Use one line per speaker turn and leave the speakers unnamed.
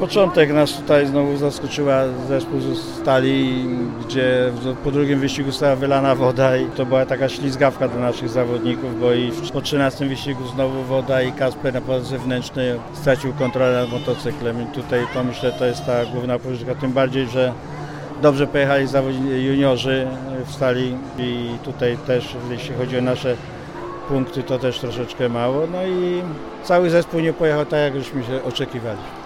Początek nas tutaj znowu zaskoczyła zespół ze Stali, gdzie po drugim wyścigu została wylana woda i to była taka ślizgawka dla naszych zawodników, bo i po 13 wyścigu znowu woda i Kasper na pole zewnętrzny stracił kontrolę nad motocyklem. I tutaj to myślę to jest ta główna pożyczka, tym bardziej, że dobrze pojechali zawodnicy juniorzy w Stali i tutaj też jeśli chodzi o nasze punkty to też troszeczkę mało, no i cały zespół nie pojechał tak jak żeśmy się oczekiwali.